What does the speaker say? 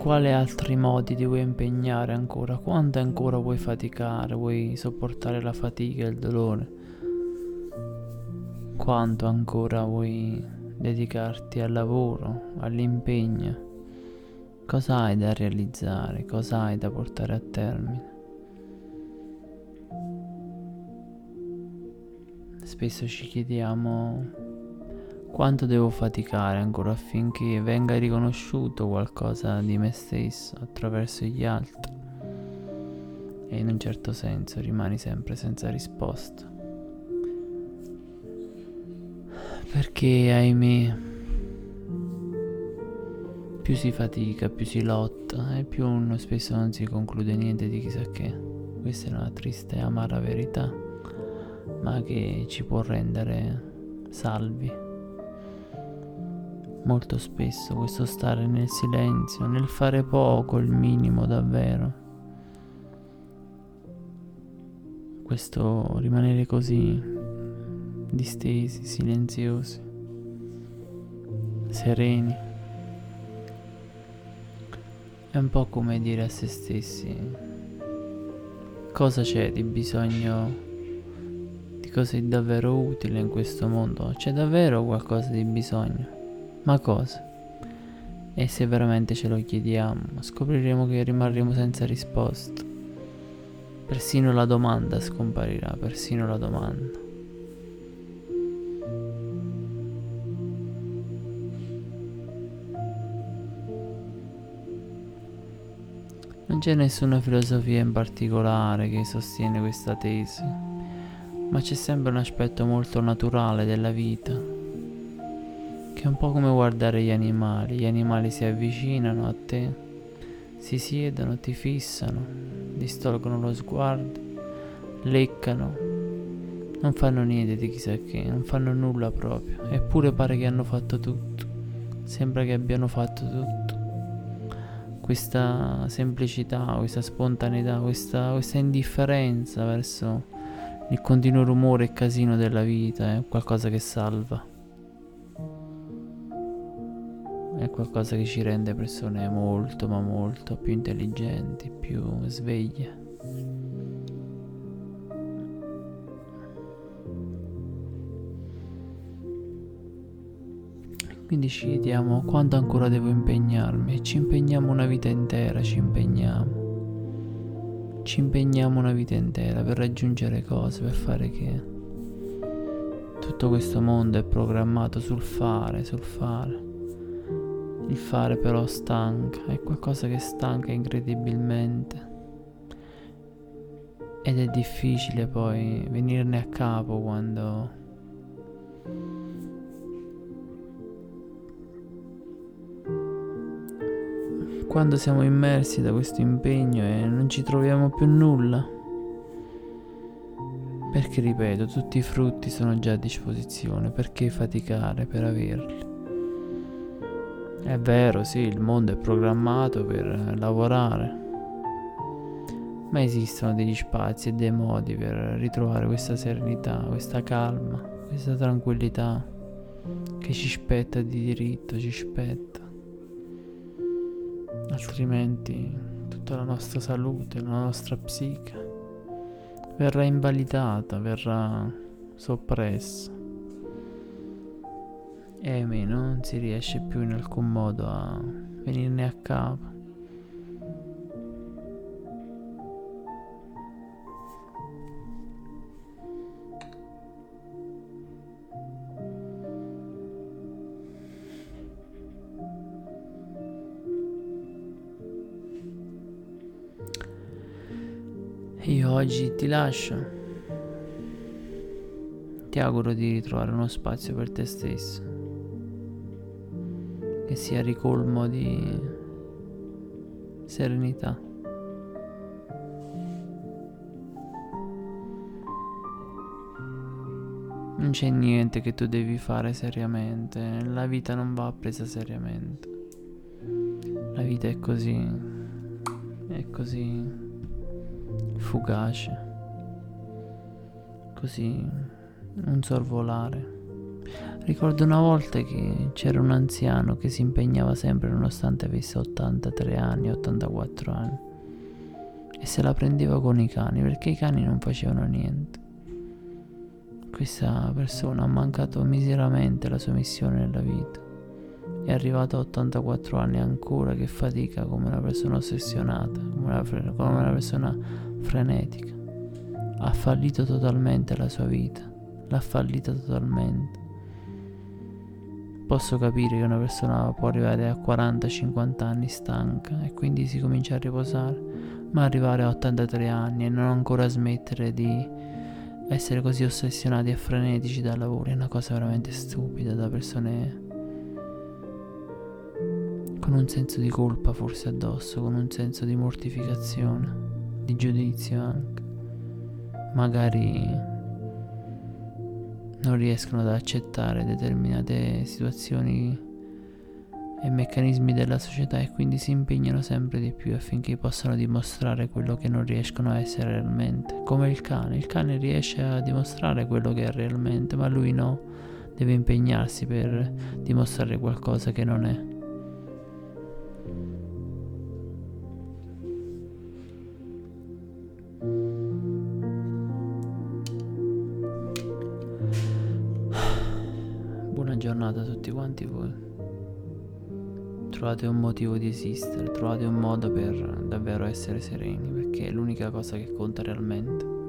quale altri modi ti vuoi impegnare ancora? Quanto ancora vuoi faticare? Vuoi sopportare la fatica e il dolore? Quanto ancora vuoi dedicarti al lavoro, all'impegno? Cosa hai da realizzare? Cosa hai da portare a termine? Spesso ci chiediamo quanto devo faticare ancora affinché venga riconosciuto qualcosa di me stesso attraverso gli altri? E in un certo senso rimani sempre senza risposta. Perché, ahimè, più si fatica, più si lotta e più uno spesso non si conclude niente di chissà che. Questa è una triste e amara verità, ma che ci può rendere salvi molto spesso questo stare nel silenzio, nel fare poco, il minimo davvero. Questo rimanere così distesi, silenziosi, sereni. È un po' come dire a se stessi cosa c'è di bisogno, di cosa è davvero utile in questo mondo. C'è davvero qualcosa di bisogno. Ma cosa? E se veramente ce lo chiediamo, scopriremo che rimarremo senza risposta. Persino la domanda scomparirà, persino la domanda. Non c'è nessuna filosofia in particolare che sostiene questa tesi, ma c'è sempre un aspetto molto naturale della vita che è un po' come guardare gli animali. Gli animali si avvicinano a te, si siedono, ti fissano, distolgono lo sguardo, leccano, non fanno niente di chissà che, non fanno nulla proprio, eppure pare che hanno fatto tutto, sembra che abbiano fatto tutto. Questa semplicità, questa spontaneità, questa, questa indifferenza verso il continuo rumore e casino della vita è qualcosa che salva. È qualcosa che ci rende persone molto ma molto più intelligenti, più sveglie. Quindi ci chiediamo quanto ancora devo impegnarmi ci impegniamo una vita intera, ci impegniamo. Ci impegniamo una vita intera per raggiungere cose, per fare che tutto questo mondo è programmato sul fare, sul fare. Il fare però stanca, è qualcosa che stanca incredibilmente. Ed è difficile poi venirne a capo quando... Quando siamo immersi da questo impegno e non ci troviamo più nulla. Perché ripeto, tutti i frutti sono già a disposizione, perché faticare per averli? È vero, sì, il mondo è programmato per lavorare, ma esistono degli spazi e dei modi per ritrovare questa serenità, questa calma, questa tranquillità che ci spetta di diritto, ci spetta. Altrimenti tutta la nostra salute, la nostra psiche verrà invalidata, verrà soppressa e ahimè non si riesce più in alcun modo a venirne a capo. Io oggi ti lascio. Ti auguro di ritrovare uno spazio per te stesso che sia ricolmo di serenità. Non c'è niente che tu devi fare seriamente, la vita non va presa seriamente. La vita è così, è così fugace, così un sorvolare. Ricordo una volta che c'era un anziano che si impegnava sempre nonostante avesse 83 anni, 84 anni. E se la prendeva con i cani perché i cani non facevano niente. Questa persona ha mancato miseramente la sua missione nella vita. È arrivato a 84 anni ancora che fatica come una persona ossessionata, come una, come una persona frenetica. Ha fallito totalmente la sua vita, l'ha fallita totalmente. Posso capire che una persona può arrivare a 40-50 anni stanca e quindi si comincia a riposare, ma arrivare a 83 anni e non ancora smettere di essere così ossessionati e frenetici dal lavoro è una cosa veramente stupida da persone con un senso di colpa forse addosso, con un senso di mortificazione, di giudizio anche. Magari non riescono ad accettare determinate situazioni e meccanismi della società e quindi si impegnano sempre di più affinché possano dimostrare quello che non riescono a essere realmente. Come il cane, il cane riesce a dimostrare quello che è realmente, ma lui no, deve impegnarsi per dimostrare qualcosa che non è. Giornata tutti quanti voi trovate un motivo di esistere, trovate un modo per davvero essere sereni, perché è l'unica cosa che conta realmente.